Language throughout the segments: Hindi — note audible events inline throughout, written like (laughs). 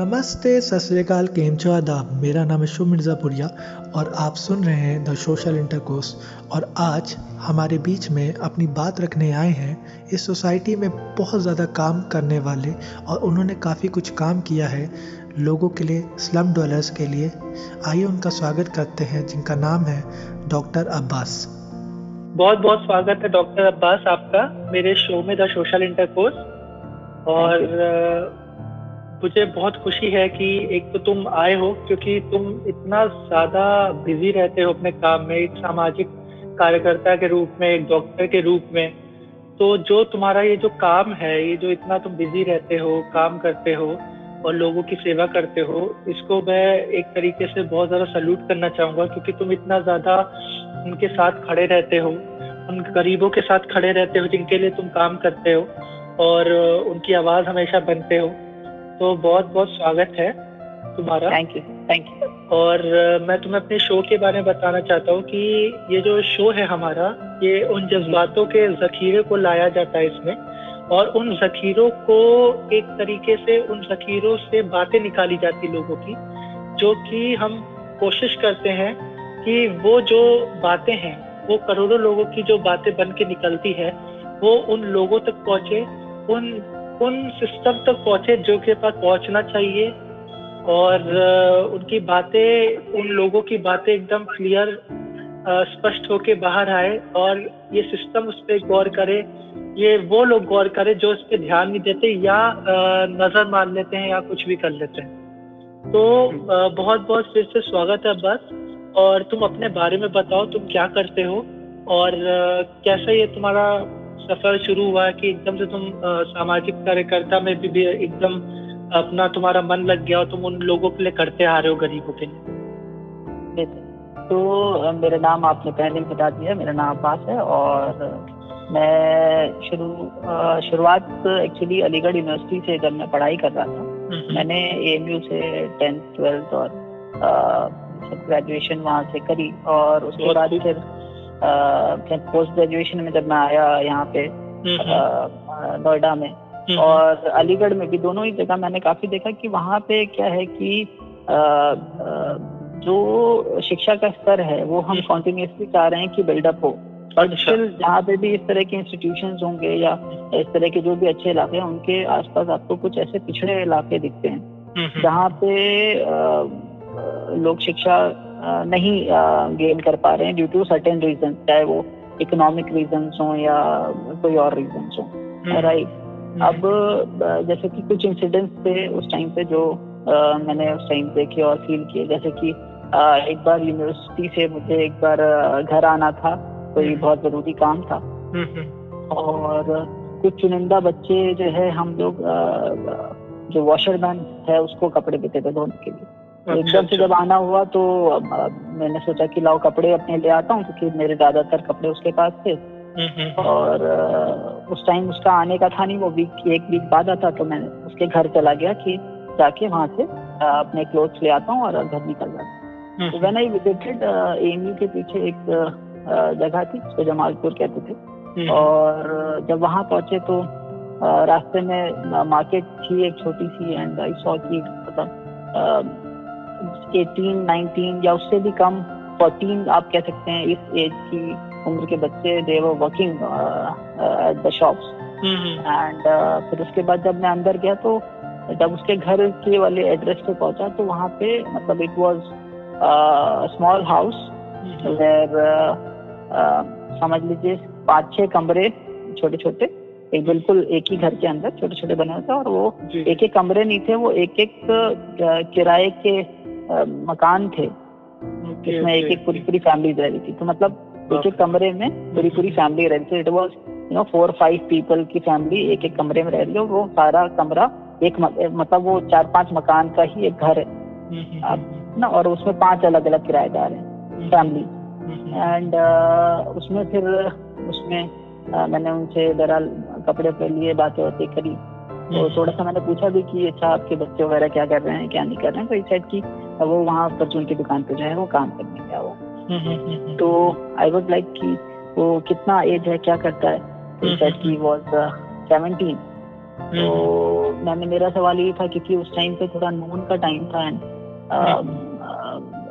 नमस्ते, सत श्रीकाल केम आदाब? मेरा नाम है शुभ मिर्ज़ापुरिया और आप सुन रहे हैं द सोशल इंटरकोर्स। और आज हमारे बीच में अपनी बात रखने आए हैं। इस सोसाइटी में बहुत ज़्यादा काम करने वाले और उन्होंने काफ़ी कुछ काम किया है लोगों के लिए, स्लम डवेलर्स के लिए। आइए उनका स्वागत करते हैं, जिनका नाम है डॉक्टर अब्बास। बहुत बहुत स्वागत है डॉक्टर अब्बास आपका, मेरे शो में द सोशल इंटरकोर्स। और मुझे बहुत खुशी है कि एक तो तुम आए हो, क्योंकि तुम इतना ज़्यादा बिज़ी रहते हो अपने काम में, एक सामाजिक कार्यकर्ता के रूप में, एक डॉक्टर के रूप में। तो जो तुम्हारा ये जो काम है, ये जो इतना तुम बिज़ी रहते हो, काम करते हो और लोगों की सेवा करते हो, इसको मैं एक तरीके से बहुत ज़्यादा सल्यूट करना चाहूँगा, क्योंकि तुम इतना ज़्यादा उनके साथ खड़े रहते हो, उन गरीबों के साथ खड़े रहते हो, जिनके लिए तुम काम करते हो और उनकी आवाज़ हमेशा बनते हो। तो बहुत बहुत स्वागत है तुम्हारा। थैंक यू थैंक यू और मैं तुम्हें अपने शो के बारे में बताना चाहता हूँ कि ये जो शो है हमारा ये उन जज्बातों के जखीरे को लाया जाता है इसमें और उन जखीरों को एक तरीके से उन जखीरों से बातें निकाली जाती लोगों की जो कि हम कोशिश करते हैं कि वो जो बातें हैं वो करोड़ों लोगों की जो बातें बन के निकलती है वो उन लोगों तक पहुँचे उन उन सिस्टम तक पहुँचे जो के पास पहुँचना चाहिए और उनकी बातें, उन लोगों की बातें एकदम क्लियर स्पष्ट होके बाहर आए और ये सिस्टम उस पर गौर करे, ये वो लोग गौर करे जो इस पर ध्यान नहीं देते या नज़र मार लेते हैं या कुछ भी कर लेते हैं। तो बहुत बहुत फिर से स्वागत है बस और तुम अपने बारे में बताओ, तुम क्या करते हो और कैसा ये तुम्हारा सफ़र शुरू हुआ कि एकदम से तुम सामाजिक कार्यकर्ता में भी, भी एकदम अपना तुम्हारा मन लग गया और तुम उन लोगों के लिए करते आ रहे हो गरीबों के लिए। तो मेरा नाम आपने पहले ही बता दिया मेरा नाम अब्बास है और मैं शुरू शुरुआत एक्चुअली अलीगढ़ यूनिवर्सिटी से जब मैं पढ़ाई कर रहा था मैंने ए से टेंथ ट्वेल्थ और ग्रेजुएशन वहाँ से करी और उसके बाद फिर पोस्ट ग्रेजुएशन में जब मैं आया यहाँ पे हम्म, अ, नोएडा में हम्म, और अलीगढ़ में भी दोनों ही जगह मैंने काफ़ी देखा कि वहाँ पे क्या है कि जो शिक्षा का स्तर है वो हम हम्म। कॉन्टिन्यूसली चाह रहे हैं कि बिल्डअप हो और अच्छा। स्टिल जहाँ पे भी इस तरह के इंस्टीट्यूशन होंगे या इस तरह के जो भी अच्छे इलाके हैं उनके आसपास आपको कुछ ऐसे पिछड़े इलाके दिखते हैं हम्म, हम्म, जहाँ पे लोग शिक्षा नहीं गेन कर पा रहे हैं ड्यू टू सर्टेन रीजन चाहे वो इकोनॉमिक रीजन हो या कोई और रीजन हो। राइट अब जैसे कि कुछ इंसिडेंट्स थे उस टाइम पे जो अ, मैंने उस टाइम देखे और फील किए। जैसे कि अ, एक बार यूनिवर्सिटी से मुझे एक बार घर आना था कोई हम्म। बहुत ज़रूरी काम था। हम्म, हम्म, और कुछ चुनिंदा बच्चे जो है हम लोग जो वॉशरमैन है उसको कपड़े देते थे धोने के लिए। एकदम से अच्छा। जब आना हुआ तो मैंने सोचा कि लाओ कपड़े अपने ले आता हूँ क्योंकि मेरे ज़्यादातर कपड़े उसके पास थे। हम्म, हम्म, और उस टाइम उसका आने का था नहीं वो वीक एक वीक बाद आता तो मैं उसके घर चला गया कि जाके वहाँ से अपने क्लोथ्स ले आता हूँ और घर निकल जाता हूँ। Hmm, when I visited AMU के पीछे एक जगह थी जिसको जमालपुर कहते थे। हम्म, और जब वहाँ पहुँचे तो रास्ते में मार्केट थी एक छोटी सी एंड आई सॉ की मतलब एटीन नाइनटीन या उससे भी कम फोर्टीन आप कह सकते हैं इस एज की उम्र के बच्चे they were working at the shops and फिर उसके बाद जब मैं अंदर गया तो जब उसके घर के वाले एड्रेस पे पहुँचा तो वहाँ पे मतलब it was small house where समझ लीजिए पाँच छह कमरे छोटे छोटे एक बिल्कुल एक ही घर के अंदर छोटे छोटे बने हुए थे और वो एक एक कमरे नहीं थे वो एक एक किराए के मकान थे जिसमें एक एक पूरी पूरी फैमिली रह रही थी। तो मतलब एक एक कमरे में पूरी पूरी फैमिली रह रही थी। It was you know four five people की फैमिली एक एक कमरे में रह रही है। वो सारा कमरा एक मतलब वो चार पाँच मकान का ही एक घर है। हम्म, हम्म, आप- ना और उसमें पाँच अलग अलग किराएदार हैं हम्म, फैमिली हम्म, हम्म, एंड उसमें फिर उसमें मैंने उनसे बहरहाल कपड़े पे लिए बातें बातें करी। तो थोड़ा सा मैंने पूछा भी कि अच्छा आपके बच्चे वगैरह क्या कर रहे हैं क्या नहीं कर रहे हैं? तो इस की वो वहाँ परचून की दुकान पे जो है वो काम करने गया वो। हम्म, हम्म, तो आई वुड लाइक कि वो कितना एज है क्या करता है? तो सेट की वाज सेवेंटीन तो हम्म, मैंने मेरा सवाल ये था क्योंकि उस टाइम पे थोड़ा नून का टाइम था एंड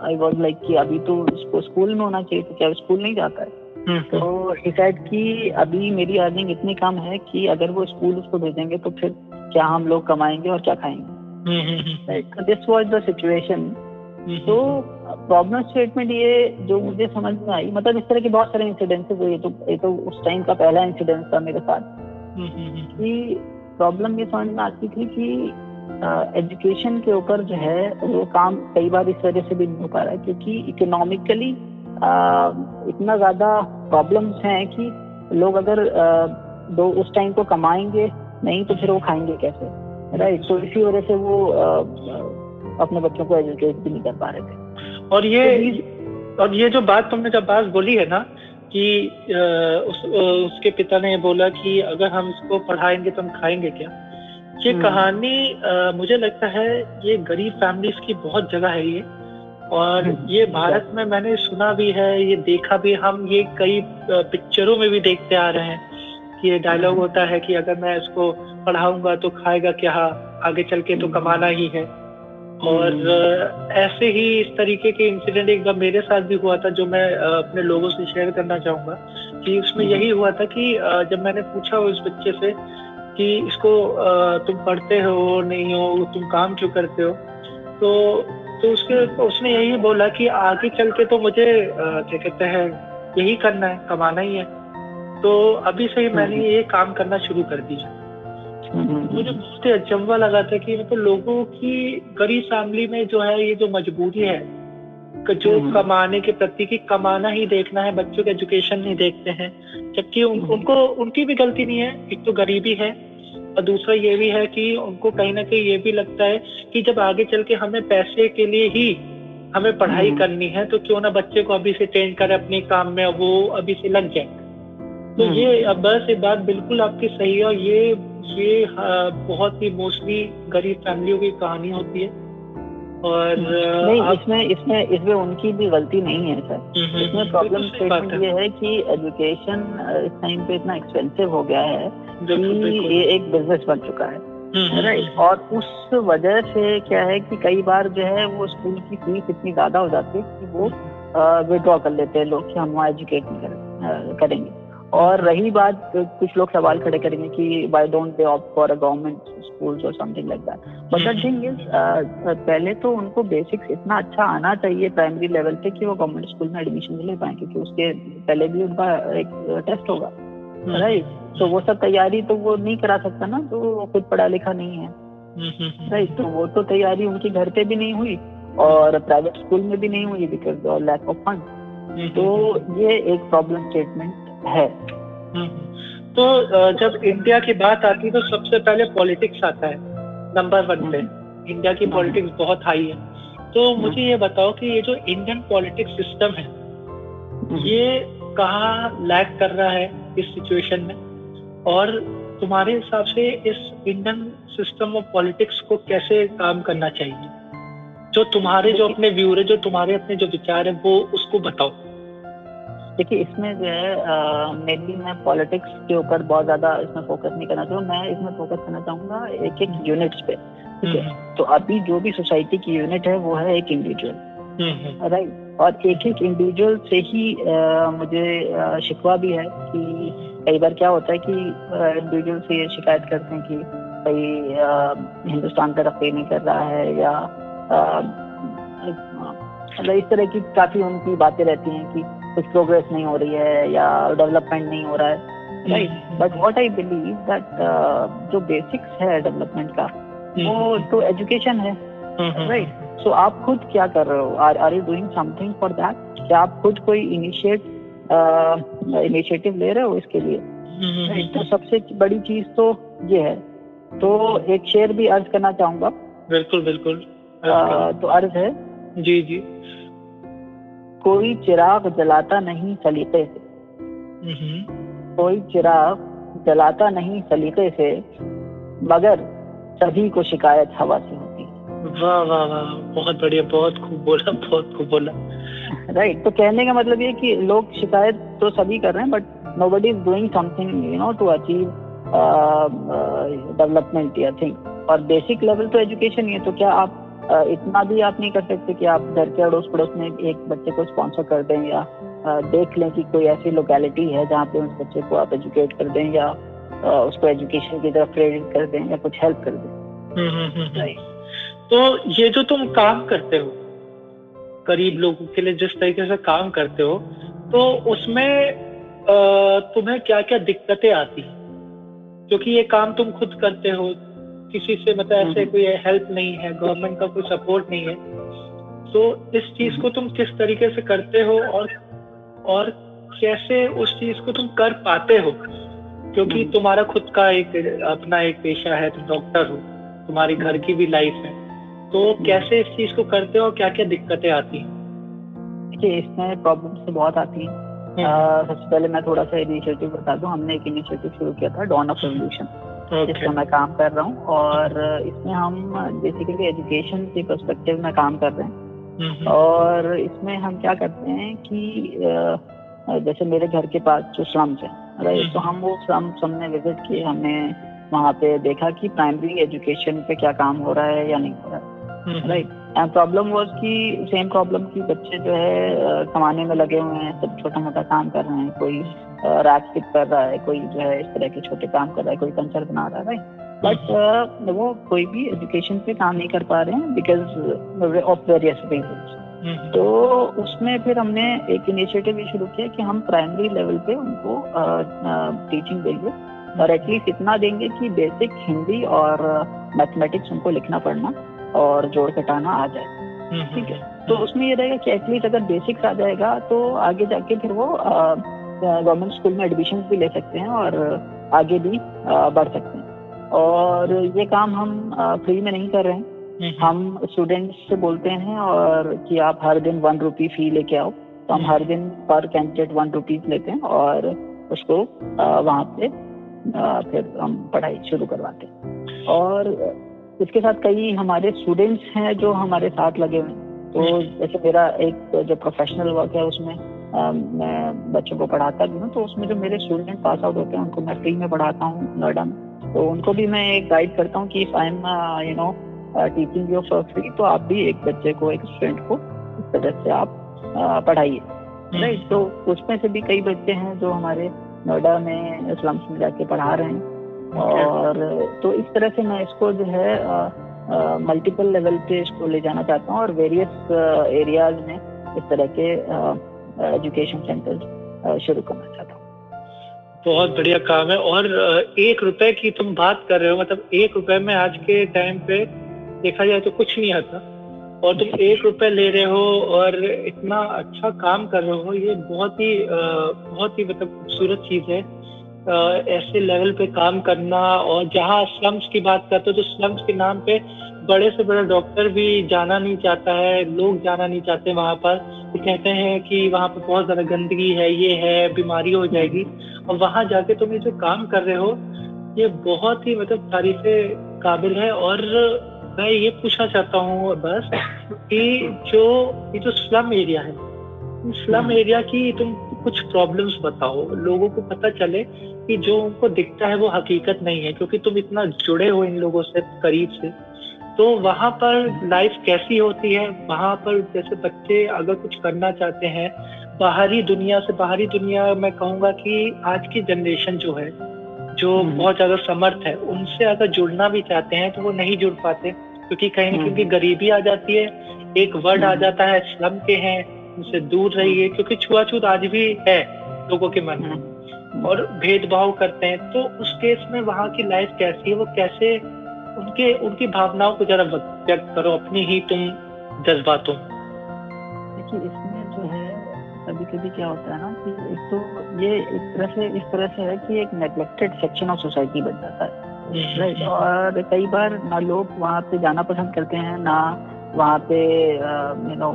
आई वाज लाइक कि अभी तो इसको स्कूल में होना चाहिए तो क्या स्कूल नहीं जाता है? तो डिसाइड कि अभी मेरी अर्निंग इतनी कम है कि अगर वो स्कूल उसको भेजेंगे तो फिर क्या हम लोग कमाएँगे और क्या खाएँगे? Hmm, hmm, hmm, this was the situation hmm, तो प्रॉब्लम स्टेटमेंट ये जो मुझे समझ में आई मतलब इस तरह के बहुत सारे इंसिडेंसेस हुए तो ये तो उस टाइम का पहला इंसिडेंस था मेरे साथ। हम्म, हम्म, हम्म, कि प्रॉब्लम ये समझ में आती थी कि एजुकेशन के ऊपर जो है वो काम कई बार इस वजह से भी नहीं हो पा रहा है क्योंकि इकोनॉमिकली इतना ज़्यादा प्रॉब्लम्स हैं कि लोग अगर दो उस टाइम को कमाएँगे नहीं तो फिर वो खाएँगे कैसे? राइट तो इसी वजह से वो अपने बच्चों को एजुकेट भी नहीं कर पा रहे थे। और ये और ये जो बात तुमने जब बात बोली है ना कि उस उसके पिता ने बोला कि अगर हम इसको पढ़ाएँगे तो हम खाएँगे क्या? ये हम्म। कहानी मुझे लगता है ये गरीब फैमिलीज़ की बहुत जगह है ये। और हम्म। ये भारत में मैंने सुना भी है ये देखा भी हम ये कई पिक्चरों में भी देखते आ रहे हैं कि ये डायलॉग हम्म। होता है कि अगर मैं इसको पढ़ाऊँगा तो खाएगा क्या आगे चल के तो हम्म। कमाना ही है और ऐसे ही इस तरीके के इंसिडेंट एक बार मेरे साथ भी हुआ था जो मैं अपने लोगों से शेयर करना चाहूँगा कि उसमें। यही हुआ था कि जब मैंने पूछा उस बच्चे से कि इसको तुम पढ़ते हो नहीं हो तुम काम क्यों करते हो तो तो उसके उसने यही बोला कि आगे चल के तो मुझे क्या कहते हैं यही करना है कमाना ही है तो अभी से ही मैंने हम्म। ये काम करना शुरू कर दिया हम्म, मुझे बहुत ही अचंबा लगा था कि मतलब लोगों की गरीब फैमिली में जो है ये जो मजबूरी है जो हम्म। कमाने के प्रति की कमाना ही देखना है बच्चों के एजुकेशन नहीं देखते हैं जबकि उन, हम्म। उनको उनकी भी गलती नहीं है एक तो गरीबी है और दूसरा ये भी है कि उनको कहीं ना कहीं ये भी लगता है कि जब आगे चल के हमें पैसे के लिए ही हमें पढ़ाई हम्म। करनी है तो क्यों ना बच्चे को अभी से ट्रेंड करे अपने काम में वो अभी से लग जाए तो हम्म। ये अब बस ये बात बिल्कुल आपकी सही है और ये ये हाँ, बहुत ही मोस्टली गरीब फैमिलियों की कहानी होती है और नहीं आप- इसमें इसमें इसमें उनकी भी गलती नहीं है सर। हम्म, हम्म, इसमें प्रॉब्लम स्टेटमेंट ये है कि एजुकेशन इस टाइम पे इतना एक्सपेंसिव हो गया है कि ये एक बिज़नेस बन चुका है। हम्म, हम्म, राइट और उस वजह से क्या है कि कई बार जो है वो स्कूल की फ़ीस इतनी ज़्यादा हो जाती है कि वो विड्रॉ कर लेते हैं लोग कि हम वहाँ एजुकेट नहीं कर, करेंगे। और रही बात कुछ लोग सवाल खड़े करेंगे कि why don't they opt for a government schools और something like that but the thing is पहले तो उनको बेसिक्स इतना अच्छा आना चाहिए प्राइमरी लेवल पे कि वो गवर्नमेंट स्कूल में एडमिशन ले पाए क्योंकि उसके पहले भी उनका एक टेस्ट होगा राइट तो वो सब तैयारी तो वो नहीं करा सकता ना तो वो खुद पढ़ा लिखा नहीं है। हम्म, हम्म, हम्म, राइट तो वो तो तैयारी उनके घर पे भी नहीं हुई और प्राइवेट स्कूल में भी नहीं हुई बिकॉज़ लैक ऑफ़ फंड तो ये एक प्रॉब्लम स्टेटमेंट है। हम्म, हम्म। तो जब इंडिया की बात आती है तो सबसे पहले पॉलिटिक्स आता है नंबर वन पे। इंडिया की हम्म। पॉलिटिक्स बहुत हाई है। तो मुझे ये बताओ कि ये जो इंडियन पॉलिटिक्स सिस्टम है ये कहाँ लैग कर रहा है इस सिचुएशन में? और तुम्हारे हिसाब से इस इंडियन सिस्टम ऑफ़ पॉलिटिक्स को कैसे काम करना चाहिए? जो तुम्हारे जो अपने व्यू है जो तुम्हारे अपने जो विचार है वो उसको बताओ। देखिए इसमें जो है मेनली मैं पॉलिटिक्स के ऊपर बहुत ज़्यादा इसमें फोकस नहीं करना चाहूँ मैं इसमें फोकस करना चाहूँगा एक एक यूनिट्स पे ठीक है? हम्म, तो अभी जो भी सोसाइटी की यूनिट है वो है एक इंडिविजुअल हम्म, हम्म, राइट और एक एक इंडिविजुअल से ही अ, मुझे शिकवा भी है कि कई बार क्या होता है कि इंडिविजुअल से ये शिकायत करते हैं कि भाई हिंदुस्तान तरक्की नहीं कर रहा है या मतलब इस तरह की काफ़ी उनकी बातें रहती हैं कि कुछ प्रोग्रेस नहीं हो रही है या डेवलपमेंट नहीं हो रहा है। Right but what I believe that जो बेसिक्स है डेवलपमेंट का वो तो एजुकेशन है। राइट सो आप खुद क्या कर रहे हो? Are are you doing something for that क्या आप खुद कोई इनिशिएट इनिशिएटिव ले रहे हो इसके लिए? तो सबसे बड़ी चीज़ तो ये है। तो एक शेर भी अर्ज़ करना चाहूँगा। बिल्कुल बिल्कुल। तो अर्ज़ है। जी जी। कोई चिराग जलाता नहीं सलीके से। हम्म, कोई चिराग जलाता नहीं सलीके से मगर सभी को शिकायत हवा से होती है। वाह वाह वाह बहुत बढ़िया बहुत खूब बोला बहुत खूब बोला। राइट तो कहने का मतलब ये कि लोग शिकायत तो सभी कर रहे हैं but nobody is doing something you know to achieve development या थिंग और बेसिक लेवल तो एजुकेशन ही है तो क्या आप इतना भी आप नहीं कर सकते कि आप घर के अड़ोस पड़ोस में एक बच्चे को स्पॉन्सर कर दें या देख लें कि कोई ऐसी लोकेलिटी है जहाँ पे उस बच्चे को आप एजुकेट कर दें या उसको एजुकेशन की तरफ़ प्रेरित कर दें या कुछ हेल्प कर दें। हम्म, हम्म, हम्म, तो ये जो तुम काम करते हो करीब लोगों के लिए जिस तरीके से काम करते हो तो उसमें तुम्हें क्या क्या दिक्कतें आती क्योंकि ये काम तुम खुद करते हो किसी से मतलब ऐसे हम्म। कोई हेल्प नहीं है गवर्नमेंट का कोई सपोर्ट नहीं है। तो इस चीज़ को तुम किस तरीके से करते हो और और कैसे उस चीज़ को तुम कर पाते हो? क्योंकि हम्म। तुम्हारा खुद का एक अपना एक पेशा है तुम डॉक्टर हो तुम्हारी घर की भी लाइफ है। तो हम्म। कैसे इस चीज़ को करते हो क्या क्या दिक्कतें आती हैं? देखिए इसमें प्रॉब्लम तो बहुत आती है। सबसे पहले मैं थोड़ा सा इनिशिएटिव बता दूँ। हमने एक इनिशिएटिव शुरू किया था डॉन ऑफ़ रेवोल्यूशन जिसमें मैं काम कर रहा हूँ और इसमें हम बेसिकली एजुकेशन के परस्पेक्टिव में काम कर रहे हैं। और इसमें हम क्या करते हैं कि जैसे मेरे घर के पास जो स्लम्स हैं राइट तो हम वो स्लम्स हमने विज़िट किए हमने वहाँ पे देखा कि प्राइमरी एजुकेशन पे क्या काम हो रहा है या नहीं हो रहा है। राइट एंड प्रॉब्लम वॉज़ कि सेम प्रॉब्लम की बच्चे जो है कमाने में लगे हुए हैं सब छोटा मोटा काम कर रहे हैं कोई फिट कर रहा है कोई जो है इस तरह के छोटे काम कर रहा है कोई कंसर बना रहा है राइट बट वो कोई भी एजुकेशन पे काम नहीं कर पा रहे हैं बिकॉज़ ऑफ़ वेरियस रीजन तो उसमें फिर हमने एक इनिशिएटिव भी शुरू किया कि हम प्राइमरी लेवल पे उनको टीचिंग देंगे और एटलीस्ट इतना देंगे कि बेसिक हिंदी और मैथमेटिक्स उनको लिखना पढ़ना और जोड़ घटाना आ जाए। हम्म, हम्म, ठीक है? हम्म। तो उसमें ये रहेगा कि एटलीस्ट अगर बेसिक्स आ जाएगा तो आगे जाके फिर वो गवर्नमेंट स्कूल में एडमिशन भी ले सकते हैं और आगे भी बढ़ सकते हैं। और ये काम हम फ्री में नहीं कर रहे हैं। हम स्टूडेंट्स से बोलते हैं और कि आप हर दिन वन रुपी फ़ी लेके आओ। तो हम हर दिन पर कैंडिडेट वन रुपीज़ लेते हैं और उसको वहाँ पे फिर हम पढ़ाई शुरू करवाते हैं। और इसके साथ कई हमारे स्टूडेंट्स हैं जो हमारे साथ लगे हुए हैं। तो जैसे मेरा एक जो प्रोफेशनल वर्क है उसमें आ, मैं बच्चों को पढ़ाता भी हूँ तो उसमें जो मेरे स्टूडेंट पास आउट होते हैं उनको मैं फ्री में पढ़ाता हूँ नोएडा में तो उनको भी मैं एक गाइड करता हूँ कि if I am you know teaching you for free तो आप भी एक बच्चे को एक स्टूडेंट को इस तरह से आप पढ़ाइए। Right hmm. तो उसमें से भी कई बच्चे हैं जो हमारे नोएडा में स्लम्स में जाके पढ़ा रहे हैं। और तो इस तरह से मैं इसको जो है मल्टीपल लेवल पे इसको ले जाना चाहता हूँ और वेरियस एरियाज़ में इस तरह के एजुकेशन सेंटर शुरू करना चाहता हूँ। बहुत बढ़िया काम है। और एक रुपए की तुम बात कर रहे हो मतलब एक रुपए में आज के टाइम पे देखा जाए तो कुछ नहीं आता। और तुम एक रुपए ले रहे हो और इतना अच्छा काम कर रहे हो ये बहुत ही बहुत ही मतलब खूबसूरत चीज़ है। ऐसे लेवल पे काम करना और जहाँ स्लम्स की बात करते हो तो स्लम्स के नाम पे बड़े से बड़ा डॉक्टर भी जाना नहीं चाहता है लोग जाना नहीं चाहते वहाँ पर। कहते हैं कि वहाँ पर बहुत ज़्यादा गंदगी है ये है बीमारी हो जाएगी। और वहाँ जाके तुम ये जो काम कर रहे हो ये बहुत ही मतलब तारीफ़ काबिल है। और मैं ये पूछना चाहता हूँ बस कि जो ये जो स्लम एरिया है स्लम एरिया की तुम कुछ प्रॉब्लम्स बताओ। लोगों को पता चले कि जो उनको दिखता है वो हकीकत नहीं है क्योंकि तुम इतना जुड़े हो इन लोगों से करीब से तो वहाँ पर लाइफ कैसी होती है वहाँ पर जैसे बच्चे अगर कुछ करना चाहते हैं बाहरी दुनिया से बाहरी दुनिया मैं कहूँगा कि आज की जनरेशन जो है जो हम्म। बहुत ज़्यादा समर्थ है उनसे अगर जुड़ना भी चाहते हैं तो वो नहीं जुड़ पाते क्योंकि कहीं ना हम्म। क्योंकि गरीबी आ जाती है एक वर्ड आ हम्म। जाता है स्लम के हैं उनसे दूर रहिए क्योंकि छुआछूत आज भी है लोगों के मन में और भेदभाव करते हैं तो उस केस में वहाँ की लाइफ कैसी है वो कैसे उनके उनकी भावनाओं को जरा व्यक्त करो अपनी ही तुम जज्बातों देखिए इसमें जो है कभी कभी क्या होता है ना कि एक तो ये एक तरह से इस तरह से है कि एक नेग्लेक्टेड सेक्शन ऑफ़ सोसाइटी बन जाता है राइट हम्म। और कई बार ना लोग वहाँ पे जाना पसंद करते हैं ना वहाँ पे यू नो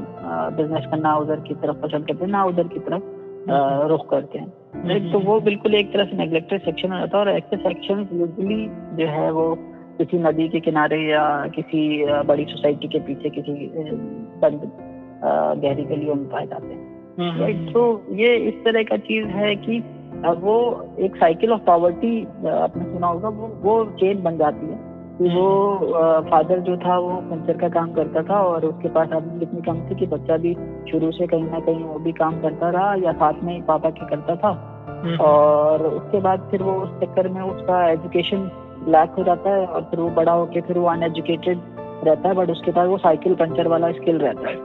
बिज़नेस करना उधर की तरफ़ पसंद करते हैं ना उधर की तरफ़ हम्म। रुख करते हैं हम्म। तो वो बिल्कुल एक तरह से नेग्लेक्टेड सेक्शन हो जाता है और ऐसे सेक्शन यूजली जो है वो किसी नदी के किनारे या किसी बड़ी सोसाइटी के पीछे किसी बंद गहरी गलियों में पाए जाते हैं राइट तो ये इस तरह का चीज़ है कि वो एक साइकिल ऑफ़ पॉवर्टी आपने सुना होगा वो वो चेन बन जाती है वो फादर जो था वो पंचर का काम करता था और उसके पास आदमी इतनी कम थी कि बच्चा भी शुरू से कहीं ना कहीं वो भी काम करता रहा या साथ में ही पापा के करता था। हम्म। और उसके बाद फिर वो उस चक्कर में उसका एजुकेशन लैक हो जाता है और फिर वो बड़ा होके फिर वो अनएजुकेटेड रहता है बट उसके पास वो साइकिल पंचर वाला स्किल रहता है।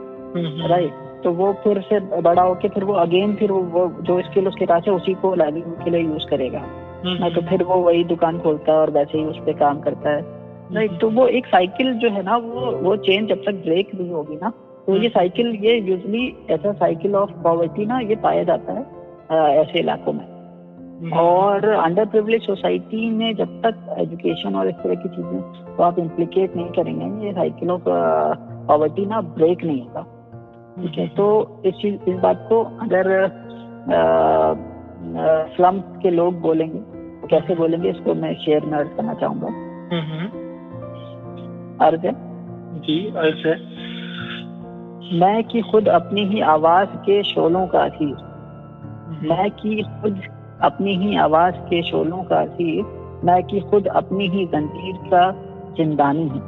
राइट। तो वो फिर से बड़ा होके फिर वो अगेन फिर वो जो स्किल उसके पास है उसी को लाइवलीहुड के लिए यूज़ करेगा। तो फिर वो वही दुकान खोलता है और वैसे ही उस पर काम करता है। राइट तो वो एक साइकिल जो है ना वो वो चेन जब तक ब्रेक नहीं होगी ना तो ये साइकिल हम्म। ये यूजली ऐसा साइकिल ऑफ़ पॉवर्टी ना ये पाया जाता है ऐसे इलाकों में। हम्म। और अंडर प्रिवलेज सोसाइटी में जब तक एजुकेशन और इस तरह की चीज़ें तो आप इम्प्लीकेट नहीं करेंगे ये साइकिल ऑफ़ पॉवर्टी ना ब्रेक नहीं होगा। ठीक है तो इस चीज़ इस बात को अगर स्लम के लोग बोलेंगे तो कैसे बोलेंगे इसको मैं शेयर में करना चाहूँगा। हम्म, अर्ज़ है? जी अर्ज़ है। मैं की खुद अपनी ही आवाज़ के शोलों का असीर मैं की खुद अपनी ही आवाज़ के शोलों का असीर मैं की खुद अपनी ही जंजीर का जिंदानी हूँ।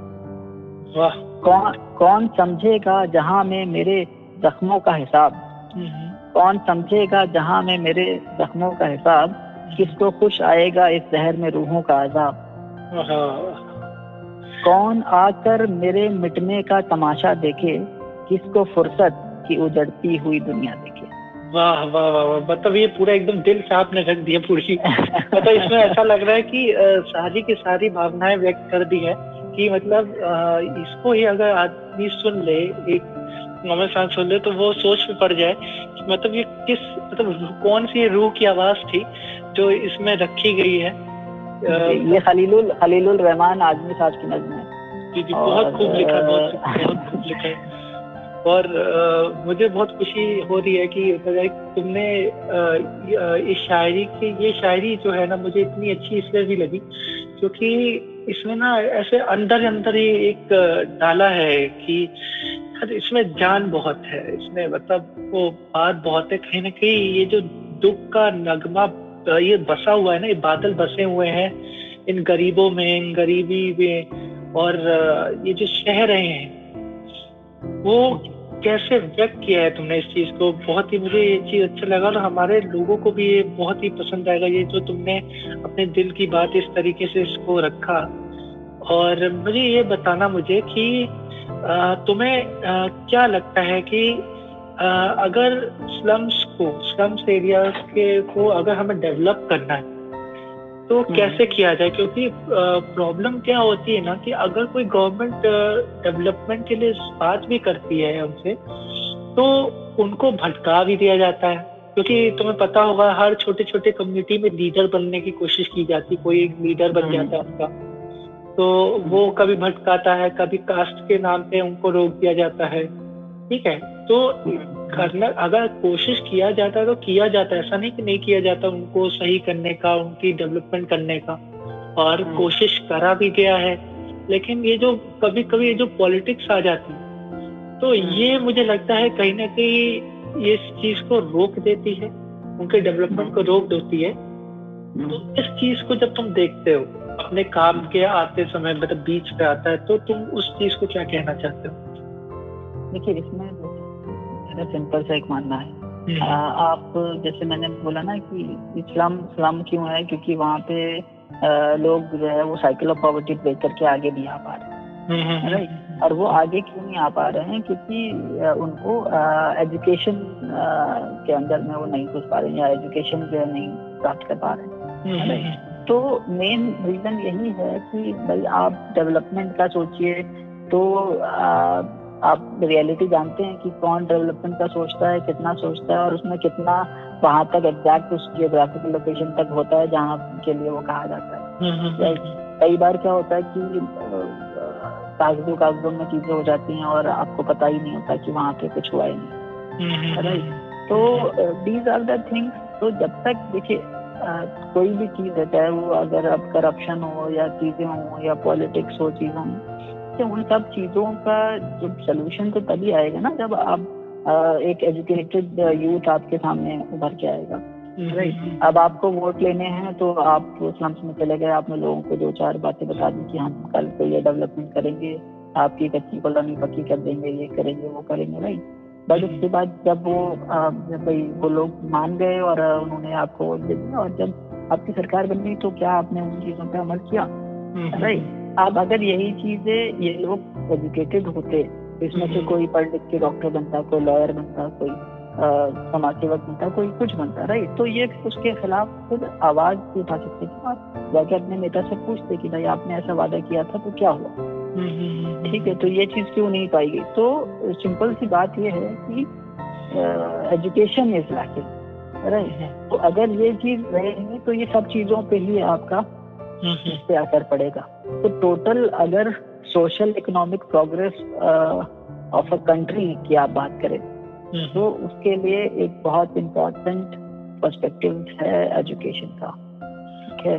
कौन कौन समझेगा जहाँ में मेरे जख्मों का हिसाब? कौन समझेगा जहाँ में मेरे जख्मों का हिसाब? किसको खुश आएगा इस जहर में रूहों का आजाब कौन आकर मेरे मिटने का तमाशा देखे, किसको फुर्सत की उजड़ती हुई दुनिया देखे? वाह वाह वाह वाह मतलब ये पूरा एकदम दिल से आपने रख दिया पूरी। मतलब इसमें ऐसा लग रहा है कि सारी की सारी भावनाएँ व्यक्त कर दी है कि मतलब इसको ही अगर आदमी सुन ले, एक नॉर्मल सांस सुन ले तो वो सोच में पड़ जाए मतलब ये किस मतलब कौन सी रूह की आवाज़ थी जो इसमें रखी गई है। ये खलीलुल खलीलुल रहमान आदमी साहब की नज्म है जी जी बहुत खूब लिखा बहुत बहुत खूब लिखा है। और आ, मुझे बहुत खुशी हो रही है कि तुमने इस शायरी की ये शायरी जो है ना मुझे इतनी अच्छी इसलिए भी लगी क्योंकि इसमें ना ऐसे अंदर अंदर ही एक डाला है कि इसमें जान बहुत है इसमें मतलब वो बात बहुत है कहीं ना कहीं ये जो दुख का नगमा ये बसा हुआ है ना, ये बादल बसे हुए हैं इन गरीबों में, इन गरीबी में और ये जो शहर रहे हैं, वो कैसे व्यक्त किया है तुमने इस चीज़ को? बहुत ही मुझे ये चीज़ अच्छा लगा और हमारे लोगों को भी ये बहुत ही पसंद आएगा, ये जो तुमने अपने दिल की बात इस तरीके से इसको रखा। और मुझे ये बताना मुझे कि तुम्हें क्या लगता है कि अगर स्लम्स को स्लम्स एरिया के को अगर हमें डेवलप करना है तो हम्म। कैसे किया जाए? क्योंकि प्रॉब्लम क्या होती है ना कि अगर कोई गवर्नमेंट डेवलपमेंट के लिए बात भी करती है हमसे तो उनको भटका भी दिया जाता है। क्योंकि तुम्हें पता होगा हर छोटे छोटे कम्युनिटी में लीडर बनने की कोशिश की जाती कोई एक लीडर बन हम्म। जाता है उनका। तो वो कभी भटकाता है कभी कास्ट के नाम पे उनको रोक दिया जाता है। ठीक है? तो करना अगर कोशिश किया जाता है तो किया जाता है। ऐसा नहीं कि नहीं किया जाता उनको सही करने का उनकी डेवलपमेंट करने का। और हम्म। कोशिश करा भी गया है। लेकिन ये जो कभी कभी ये जो पॉलिटिक्स आ जाती है तो हम्म। ये मुझे लगता है कहीं ना कहीं ये इस चीज़ को रोक देती है। उनके डेवलपमेंट को रोक देती है। तो इस चीज़ को जब तुम देखते हो अपने काम के आते समय मतलब बीच पे आता है तो तुम उस चीज़ को क्या कहना चाहते हो? देखिए इसमें मेरा सिंपल सा एक मानना है। हम्म। आ, आप जैसे मैंने बोला ना कि इस्लाम इस्लाम क्यों है? क्योंकि वहाँ पे आ, लोग जो है वो साइकिल ऑफ़ पॉवर्टी ब्रेक करके आगे नहीं आ पा रहे। हैं राइट हम्म, हम्म, और वो आगे क्यों नहीं आ पा रहे हैं? क्योंकि उनको एजुकेशन के अंदर में वो नहीं घुस पा रहे हैं या एजुकेशन जो है नहीं प्राप्त कर पा रहे हैं। तो मेन रीजन यही है कि भाई आप डेवलपमेंट का सोचिए तो आ, आप रियलिटी जानते हैं कि कौन डेवलपमेंट का सोचता है कितना सोचता है और उसमें कितना वहाँ तक एग्जैक्ट उस जियोग्राफिकल लोकेशन तक होता है जहाँ के लिए वो कहा जाता है हम्म, हम्म, हम्म। कई बार क्या होता है कि कागजों कागजों में चीज़ें हो जाती हैं और आपको पता ही नहीं होता कि वहाँ पे कुछ हुआ ही नहीं राइट तो दीज आर द थिंग्स तो जब तक देखिए कोई भी चीज़ है चाहे वो अगर अब करप्शन हो या चीज़ें हो या पॉलिटिक्स हो चीज़ें हो तो उन सब चीज़ों का जो सोल्यूशन तो तभी आएगा ना जब आप एक एजुकेटेड यूथ आपके सामने उभर के आएगा। राइट हम्म, अब आपको वोट लेने हैं तो आप स्लम्स में चले गए आपने लोगों को दो चार बातें बता दी कि हम कल को ये डेवलपमेंट करेंगे आपकी कच्ची कॉलोनी पक्की कर देंगे ये करेंगे वो करेंगे राइट बट उसके बाद जब वो भाई वो लोग मान गए और उन्होंने आपको वोट दे दिया और जब आपकी सरकार बन गई तो क्या आपने उन चीज़ों पर अमल किया? राइट अब अगर यही चीज़ें ये लोग एजुकेटेड होते इसमें से कोई पढ़ लिख के डॉक्टर बनता कोई लॉयर बनता कोई समाज सेवक बनता कोई कुछ बनता राइट तो ये उसके खिलाफ खुद आवाज़ उठा सकते थे जाके अपने नेता से पूछते कि भाई आपने ऐसा वादा किया था तो क्या हुआ? ठीक है तो ये चीज़ क्यों नहीं पाई गई? तो सिंपल सी बात ये है कि एजुकेशन इज़ लैकिंग राइट तो अगर ये चीज़ रहेगी तो ये सब चीज़ों पे ही आपका इस पे असर पड़ेगा। तो टोटल अगर social economic progress of a country की आप बात करें तो उसके लिए एक बहुत इम्पोर्टेंट पर्सपेक्टिव है एजुकेशन का। ठीक है?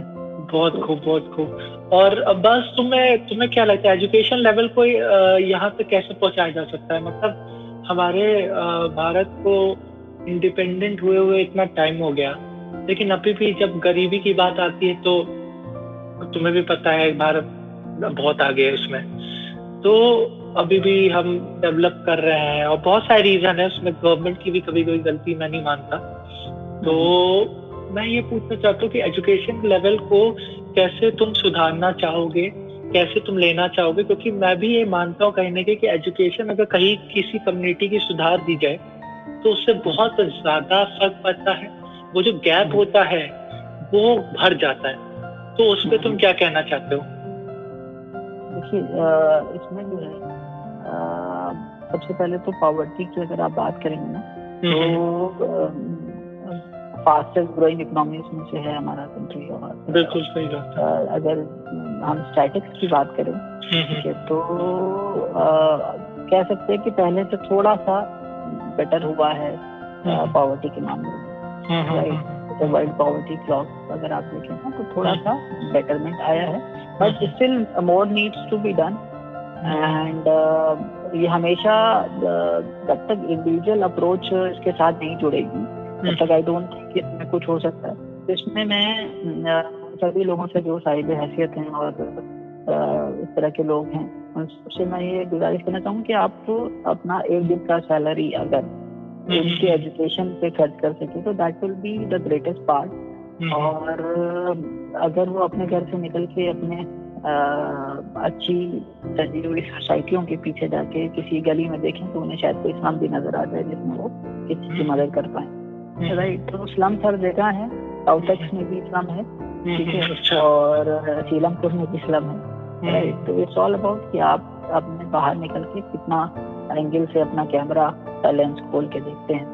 बहुत खूब बहुत खूब। और बस तुम्हें तुम्हें क्या लगता है एजुकेशन लेवल को यहाँ पे कैसे पहुँचाया जा सकता है? मतलब हमारे भारत को इंडिपेंडेंट हुए हुए इतना टाइम हो गया। लेकिन अभी भी जब गरीबी की बात आती है तो तुम्हें भी पता है, भारत बहुत आगे है उसमें तो अभी भी हम डेवलप कर रहे हैं और बहुत सारे रीजन है, उसमें गवर्नमेंट की भी कभी कोई गलती मैं नहीं मानता। तो मैं ये पूछना चाहता हूँ कि एजुकेशन लेवल को कैसे तुम सुधारना चाहोगे, कैसे तुम लेना चाहोगे? क्योंकि मैं भी ये मानता हूँ कहीं ना कहीं कि एजुकेशन अगर कहीं किसी कम्युनिटी की सुधार दी जाए तो उससे बहुत ज़्यादा फ़र्क पड़ता है। वो जो गैप। होता है, वो भर जाता है। तो उस पर तुम क्या कहना चाहते हो? देखिए इसमें जो है सबसे पहले तो पॉवर्टी की अगर आप बात करेंगे ना तो फास्टेस्ट ग्रोइंग इकोनॉमीज में से है हमारा कंट्री और बिल्कुल सही बात अगर हम स्टैटिक्स की बात करें ठीक है तो आ, कह सकते हैं कि पहले से थोड़ा सा बेटर हुआ है पॉवर्टी के मामले में right the world poverty clock अगर आप देखें ना तो थोड़ा सा। बेटरमेंट आया है। But still more needs to be done and ये हमेशा जब तक इंडिविजुअल अप्रोच इसके साथ नहीं जुड़ेगी तब तक आई डोंट थिंक इसमें कुछ हो सकता है। तो इसमें मैं सभी लोगों से जो साहिब हैसियत हैं और इस तरह के लोग हैं उनसे मैं ये गुजारिश करना चाहूँ कि आप अपना एक दिन का सैलरी अगर उनके एजुकेशन पे खर्च कर सके तो that will be the greatest part और अगर वो अपने घर से निकल के अपने आ, अच्छी सजी हुई सोसाइटियों के पीछे जाके किसी गली में देखें तो उन्हें शायद कोई स्लम भी नज़र आ जाए जिसमें वो किसी की हम्म। मदद कर पाए राइट हम्म। तो स्लम हर जगह है साउथ में भी इस्लाम है ठीक है अच्छा। और सीलमपुर में भी इस्लाम है राइट हम्म। तो इट्स ऑल अबाउट कि आप अपने बाहर निकल के कितना एंगल से अपना कैमरा का लेंस खोल के देखते हैं।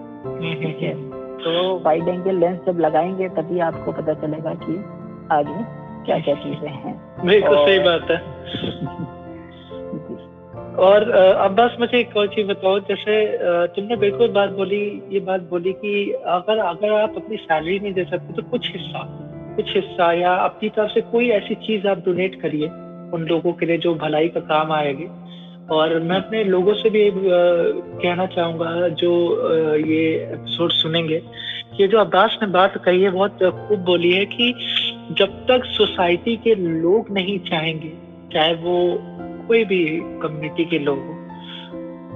ठीक है? तो वाइड एंगल लेंस जब लगाएँगे तभी आपको पता चलेगा कि आगे क्या क्या चीज़ें हैं। बिल्कुल और... सही बात है। और अब बस मुझे एक और चीज़ बताओ जैसे तुमने बिल्कुल बात बोली ये बात बोली कि अगर अगर आप अपनी सैलरी नहीं दे सकते तो कुछ हिस्सा कुछ हिस्सा या अपनी तरफ़ से कोई ऐसी चीज़ आप डोनेट करिए उन लोगों के लिए जो भलाई का काम आएगी। और मैं अपने लोगों से भी कहना चाहूँगा जो ये एपिसोड सुनेंगे कि जो अब्बास ने बात कही है बहुत खूब बोली है कि जब तक सोसाइटी के लोग नहीं चाहेंगे चाहे वो कोई भी कम्युनिटी के लोग हो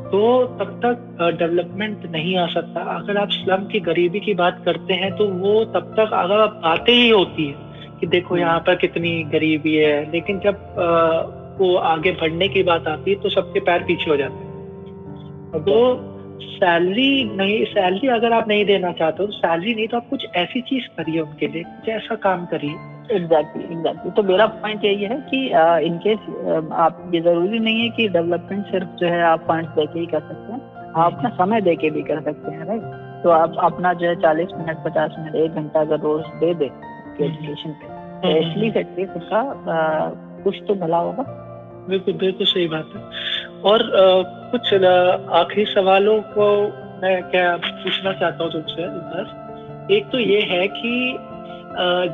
तो तब तक डेवलपमेंट नहीं आ सकता। अगर आप स्लम की गरीबी की बात करते हैं तो वो तब तक अगर आप बातें ही होती है कि देखो यहाँ पर कितनी गरीबी है लेकिन जब को आगे बढ़ने की बात आती है तो सबके पैर पीछे हो जाते हैं। तो सैलरी नहीं सैलरी अगर आप नहीं देना चाहते हो तो सैलरी नहीं तो आप कुछ ऐसी चीज़ करिए उनके लिए कुछ ऐसा काम करिए। एग्जैक्टली एग्जैक्टली तो मेरा पॉइंट यही है कि इनकेस आप ये ज़रूरी नहीं है कि डेवलपमेंट सिर्फ़ जो है आप फंड दे के ही कर सकते हैं। आप अपना समय दे के भी कर सकते हैं राइट तो आप अपना जो है चालीस मिनट पचास मिनट एक घंटा अगर रोज दे दे एजुकेशन पे तो एटलीस्ट एटलीस्ट उसका कुछ तो भला होगा। बिल्कुल बिल्कुल सही बात है। और आ, कुछ आखिरी सवालों को मैं क्या पूछना चाहता हूँ तुमसे बस एक तो ये है कि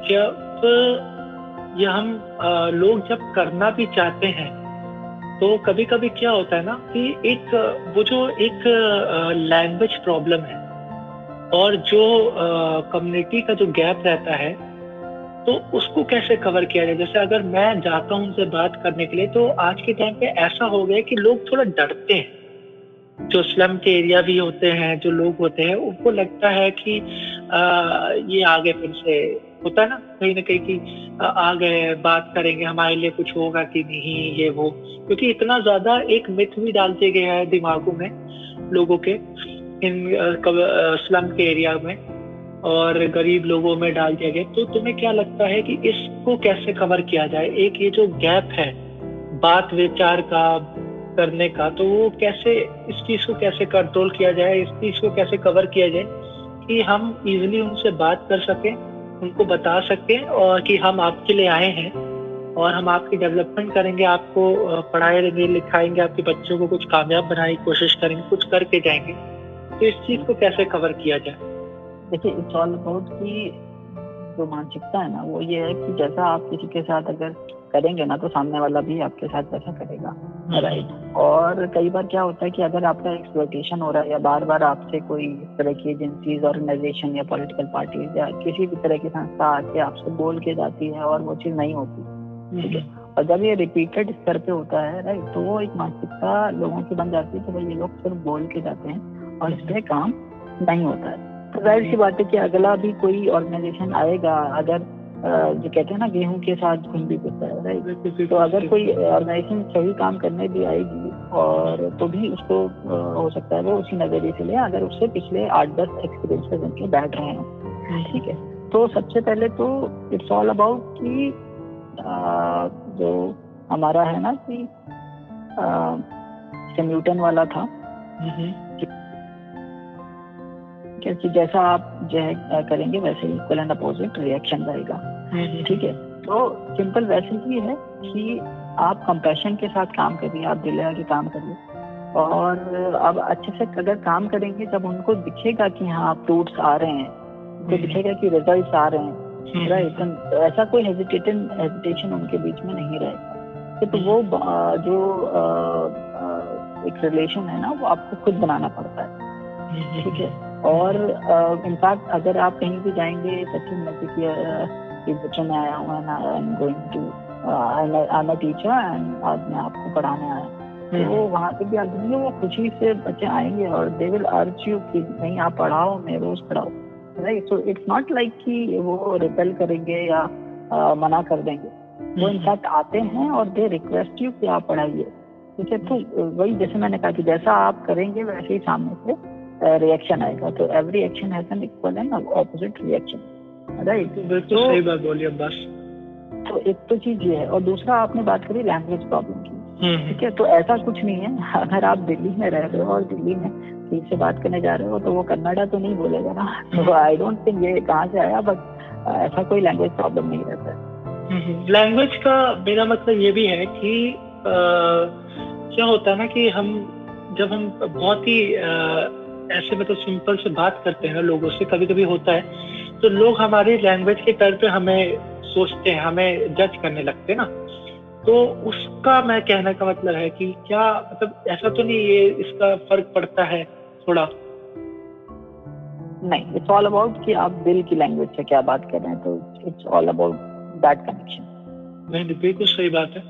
जब ये हम लोग जब करना भी चाहते हैं तो कभी कभी क्या होता है ना कि एक वो जो एक लैंग्वेज प्रॉब्लम है और जो कम्युनिटी का जो गैप रहता है तो उसको कैसे कवर किया जाए? जैसे अगर मैं जाता हूँ उनसे बात करने के लिए तो आज के टाइम पे ऐसा हो गया कि लोग थोड़ा डरते हैं। जो स्लम के एरिया भी होते हैं जो लोग होते हैं उनको लगता है कि आ, ये आगे फिर से। होता है ना कहीं ना कहीं कि आ गए बात करेंगे हमारे लिए कुछ होगा कि नहीं ये वो। क्योंकि इतना ज़्यादा एक मिथ भी डालते गए हैं दिमागों में लोगों के इन स्लम के एरिया में। और गरीब लोगों में डाल दिया गया। तो तुम्हें क्या लगता है कि इसको कैसे कवर किया जाए? एक ये जो गैप है, बात विचार का, करने का तो वो कैसे, इस चीज़ को कैसे कंट्रोल किया जाए? इस चीज़ को कैसे कवर किया जाए कि हम इजिली उनसे बात कर सकें, उनको बता सकें और कि हम आपके लिए आए हैं और हम आपकी डेवलपमेंट करेंगे, आपको पढ़ाएँगे लिखाएँगे, आपके बच्चों को कुछ कामयाब बनाने की कोशिश करेंगे, कुछ करके जाएँगे। तो इस चीज़ को कैसे कवर किया जाए? देखिए इट्स ऑल अबाउट कि जो मानसिकता है ना वो ये है कि जैसा आप किसी के साथ अगर करेंगे ना तो सामने वाला भी आपके साथ वैसा करेगा राइट हम्म। और कई बार क्या होता है कि अगर आपका एक्सप्लोटेशन हो रहा है या बार बार आपसे कोई इस तरह की एजेंसीज ऑर्गेनाइजेशन या पॉलिटिकल पार्टीज़ या किसी भी तरह की संस्था आके आपसे बोल के जाती है और वो चीज़ नहीं होती ठीक है हम्म। और जब ये रिपीटेड स्तर पे होता है राइट तो वो एक मानसिकता लोगों की बन जाती है कि भाई ये लोग सिर्फ़ बोल के जाते हैं और इस पर काम नहीं होता है ज़ाहिर सी बात है कि अगला भी कोई ऑर्गेनाइजेशन आएगा अगर जो कहते हैं ना गेहूँ के साथ घुन भी कुछ है राइट तो अगर कोई ऑर्गेनाइजेशन सही काम करने भी आएगी और तो भी उसको हो सकता है वो उसी नज़रिए से ले अगर उससे पिछले आठ दस एक्सपीरियंसेस उनके बैठ रहे हैं। ठीक है? तो सबसे पहले तो इट्स ऑल अबाउट कि जो हमारा है ना कि न्यूटन वाला था क्योंकि जैसा आप जो है करेंगे वैसे ही इक्वल एंड अपोजिट रिएक्शन रहेगा। हम्म। ठीक है? तो सिंपल वैसे ही है कि आप कंपैशन के साथ काम करिए आप दिल के काम करिए। और अब अच्छे से अगर काम करेंगे जब उनको दिखेगा कि हाँ फ्रूट्स आ रहे हैं उनको हम्म। दिखेगा कि रिज़ल्ट आ रहे हैं राइट हम्म। तो ऐसा कोई हेजिटेशन हेजिटेशन उनके बीच में नहीं रहेगा। तो वो जो एक रिलेशन है ना वो आपको खुद बनाना पड़ता है। ठीक है? और इनफैक्ट uh, अगर आप कहीं भी जाएँगे सचिन में कि बच्चों में आया हूँ and I am going to I am teacher and आज मैं आपको पढ़ाने आया तो हम्म। वहाँ पे भी आप देखेंगे वो खुशी से बच्चे आएँगे और दे विल अर्ज़ यू कि नहीं आप पढ़ाओ मैं रोज पढ़ाओ right so it's not like कि वो रिपेल करेंगे या आ, मना कर देंगे। वो इनफैक्ट हम्म। आते हैं और दे रिक्वेस्ट यू कि आप पढ़ाइए। ठीक है? तो वही जैसे मैंने कहा कि जैसा आप करेंगे वैसे ही सामने से रिएक्शन आएगा। तो every action has an equal and opposite reaction right बिल्कुल तो, सही बात बोली बस। तो एक तो चीज़ ये है और दूसरा आपने बात करी लैंग्वेज प्रॉब्लम की। हम्म। ठीक है तो ऐसा कुछ नहीं है। (laughs) अगर आप दिल्ली में रह रहे हो और दिल्ली में किसी से बात करने जा रहे हो तो वो कन्नडा तो नहीं बोलेगा ना। (laughs) तो आई डोंट थिंक ये कहाँ से आया बट ऐसा कोई लैंग्वेज प्रॉब्लम नहीं रहता है। लैंग्वेज हम्म, का मेरा मतलब ये भी है कि आ, क्या होता है ना कि हम जब हम बहुत ही ऐसे मतलब सिंपल से बात करते हैं ना लोगों से कभी कभी होता है। तो लोग हमारी लैंग्वेज के तौर पे हमें सोचते हैं हमें जज करने लगते हैं ना। तो उसका मैं कहने का मतलब है कि क्या मतलब ऐसा तो नहीं ये इसका फ़र्क पड़ता है थोड़ा? नहीं इट्स ऑल अबाउट कि आप दिल की लैंग्वेज से क्या बात कर रहे हैं तो it's all about that connection नहीं बिल्कुल सही बात है।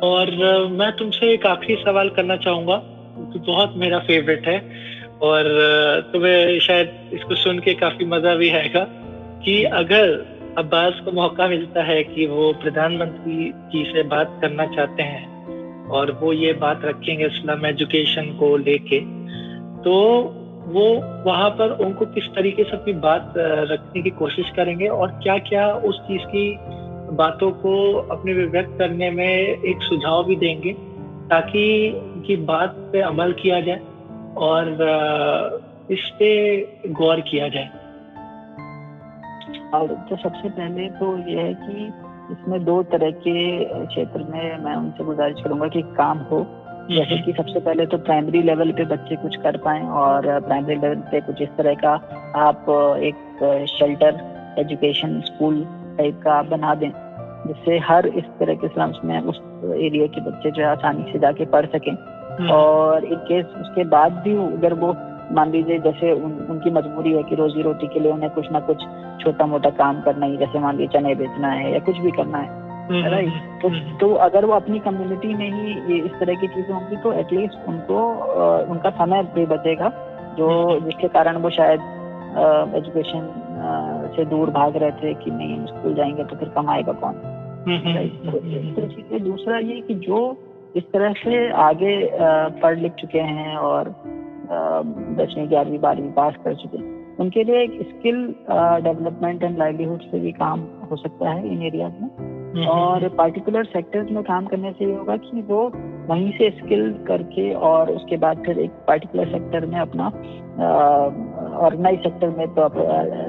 और मैं तुमसे एक आखिरी सवाल करना चाहूँगा जो बहुत मेरा फेवरेट है। और तुम्हें शायद इसको सुन के काफ़ी मज़ा भी आएगा कि अगर अब्बास को मौका मिलता है कि वो प्रधानमंत्री जी से बात करना चाहते हैं और वो ये बात रखेंगे इस्लाम एजुकेशन को लेके तो वो वहाँ पर उनको किस तरीके से अपनी बात रखने की कोशिश करेंगे और क्या क्या उस चीज़ की बातों को अपने व्यक्त करने में एक सुझाव भी देंगे ताकि उनकी बात पे अमल किया जाए। और इस पे गौर किया जाए। और तो सबसे पहले तो ये है कि इसमें दो तरह के क्षेत्र में मैं उनसे गुजारिश करूँगा कि काम हो। जैसे कि सबसे पहले तो प्राइमरी लेवल पे बच्चे कुछ कर पाए और प्राइमरी लेवल पे कुछ इस तरह का आप एक शेल्टर एजुकेशन स्कूल टाइप का आप बना दें जिससे हर इस तरह के स्लम्स में उस एरिया के बच्चे जो है आसानी से जाके पढ़ सकें। हम्म। और इन केस उसके बाद भी अगर वो मान लीजिए जैसे उन, उनकी मजबूरी है कि रोजी रोटी के लिए उन्हें कुछ ना कुछ छोटा मोटा काम करना ही जैसे मान लीजिए चने बेचना है या कुछ भी करना है राइट हम्म, हम्म, तो हम्म, तो अगर वो अपनी कम्युनिटी में ही ये इस तरह की चीज़ें होंगी तो एटलीस्ट उनको उनका समय भी बचेगा जो जिसके कारण वो शायद एजुकेशन से दूर भाग रहे थे कि नहीं हम स्कूल जाएँगे तो फिर कमाएगा कौन? तो दूसरा ये कि जो इस तरह से आगे पढ़ लिख चुके हैं और दसवीं ग्यारहवीं बारहवीं पास कर चुके हैं। उनके लिए एक स्किल डेवलपमेंट एंड लाइवलीहुड से भी काम हो सकता है इन एरियाज़ में। हम्म, और पर्टिकुलर हम्म, सेक्टर्स हम्म। में काम करने से ये होगा कि वो वहीं से स्किल करके और उसके बाद फिर एक पर्टिकुलर सेक्टर में अपना ऑर्गेनाइज सेक्टर में तो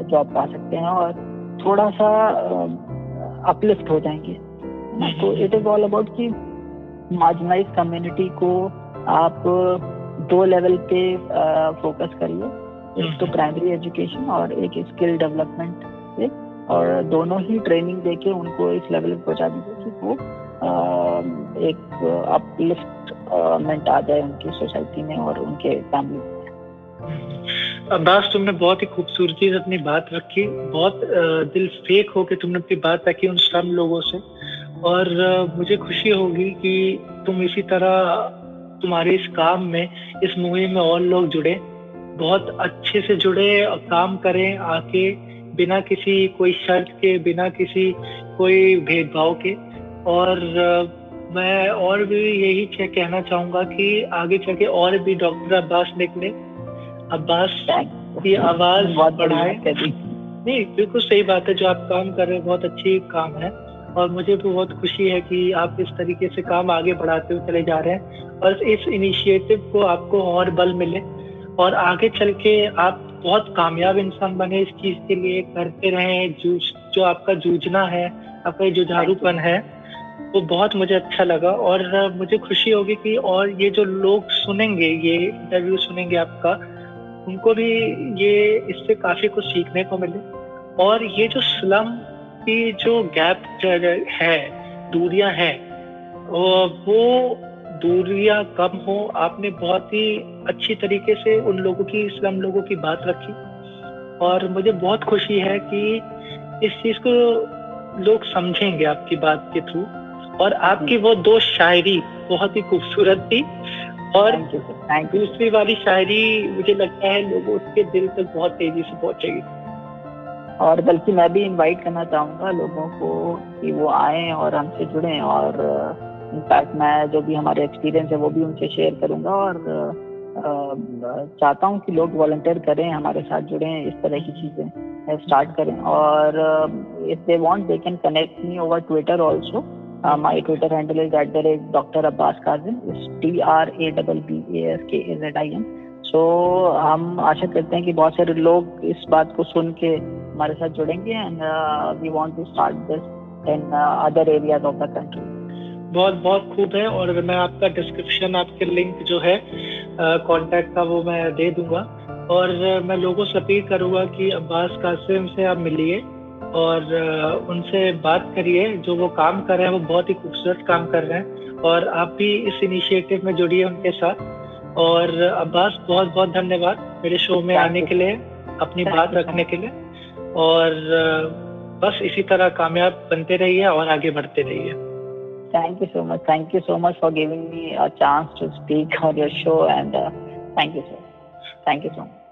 जॉब पा सकते हैं और थोड़ा सा अपलिफ्ट हो जाएँगे। तो इट इज़ ऑल अबाउट कि मार्जिनाइज कम्युनिटी को आप दो लेवल पे फोकस करिए। एक तो प्राइमरी एजुकेशन और एक स्किल डेवलपमेंट पे। और दोनों ही ट्रेनिंग देके उनको इस लेवल पे पहुँचा दीजिए कि वो एक अपलिफ्टमेंट आ जाए उनकी सोसाइटी में और उनके फैमिली में। अब्बास तुमने बहुत ही खूबसूरती से अपनी बात रखी। बहुत दिल फेक होके तुमने अपनी बात रखी उन सब लोगों से। और मुझे खुशी होगी कि तुम इसी तरह तुम्हारे इस काम में इस मूवी में और लोग जुड़े। बहुत अच्छे से जुड़े और काम करें आके बिना किसी कोई शर्त के बिना किसी कोई भेदभाव के। और मैं और भी यही कहना चाहूँगा कि आगे चल के और भी डॉक्टर अब्बास निकले। अब्बास की आवाज़ बढ़ाए। नहीं बिल्कुल सही बात है जो आप काम कर रहे हैं बहुत अच्छी काम है। और मुझे भी बहुत खुशी है कि आप इस तरीके से काम आगे बढ़ाते हुए चले जा रहे हैं। और इस इनिशिएटिव को आपको और बल मिले और आगे चल के आप बहुत कामयाब इंसान बने। इस चीज़ के लिए करते रहे। जूझ, जो आपका जूझना है, आपका जुझारूपन है, वो बहुत मुझे अच्छा लगा और मुझे खुशी होगी कि और ये जो लोग सुनेंगे, ये इंटरव्यू सुनेंगे आपका, उनको भी ये, इससे काफ़ी कुछ सीखने को मिले। और ये जो स्लम की जो गैप है दूरियाँ हैं वो दूरियाँ कम हो। आपने बहुत ही अच्छी तरीके से उन लोगों की इस्लाम लोगों की बात रखी। और मुझे बहुत खुशी है कि इस चीज़ को लोग समझेंगे आपकी बात के थ्रू। और आपकी वो दो शायरी बहुत ही खूबसूरत थी। और दूसरी वाली शायरी मुझे लगता है लोगों उसके दिल तक बहुत तेज़ी से पहुंचेगी। और बल्कि मैं भी इनवाइट करना चाहूँगा लोगों को कि वो आए और हमसे जुड़े और इनफैक्ट मैं जो भी हमारे एक्सपीरियंस है वो भी उनसे शेयर करूँगा और चाहता हूँ कि लोग वॉल्टियर करें, हमारे साथ जुड़े, इस तरह की चीज़ें स्टार्ट करें। और if they want they can connect me over Twitter also my Twitter handle is at the rate doctor Abbas Kazim T R A double B A S K A Z I M so हम आशा करते हैं कि बहुत सारे लोग इस बात को सुन के हमारे साथ जुड़ेंगे and we want to start this in other areas of the country बहुत बहुत खूब है और मैं आपका डिस्क्रिप्शन आपके लिंक जो है कांटेक्ट का वो मैं दे दूँगा। और मैं लोगों से अपील करूँगा कि अब्बास कासिम से आप मिलिए और उनसे बात करिए। जो वो काम कर रहे हैं वो बहुत ही खूबसूरत काम कर रहे हैं और आप भी इस इनिशिएटिव में जुड़िए उनके साथ। और अब्बास बहुत बहुत धन्यवाद मेरे शो में आने के लिए अपनी बात रखने के लिए। और बस इसी तरह कामयाब बनते रहिए और आगे बढ़ते रहिए। Thank you so much thank you so much for giving me a chance to speak on your show and thank you so thank you so much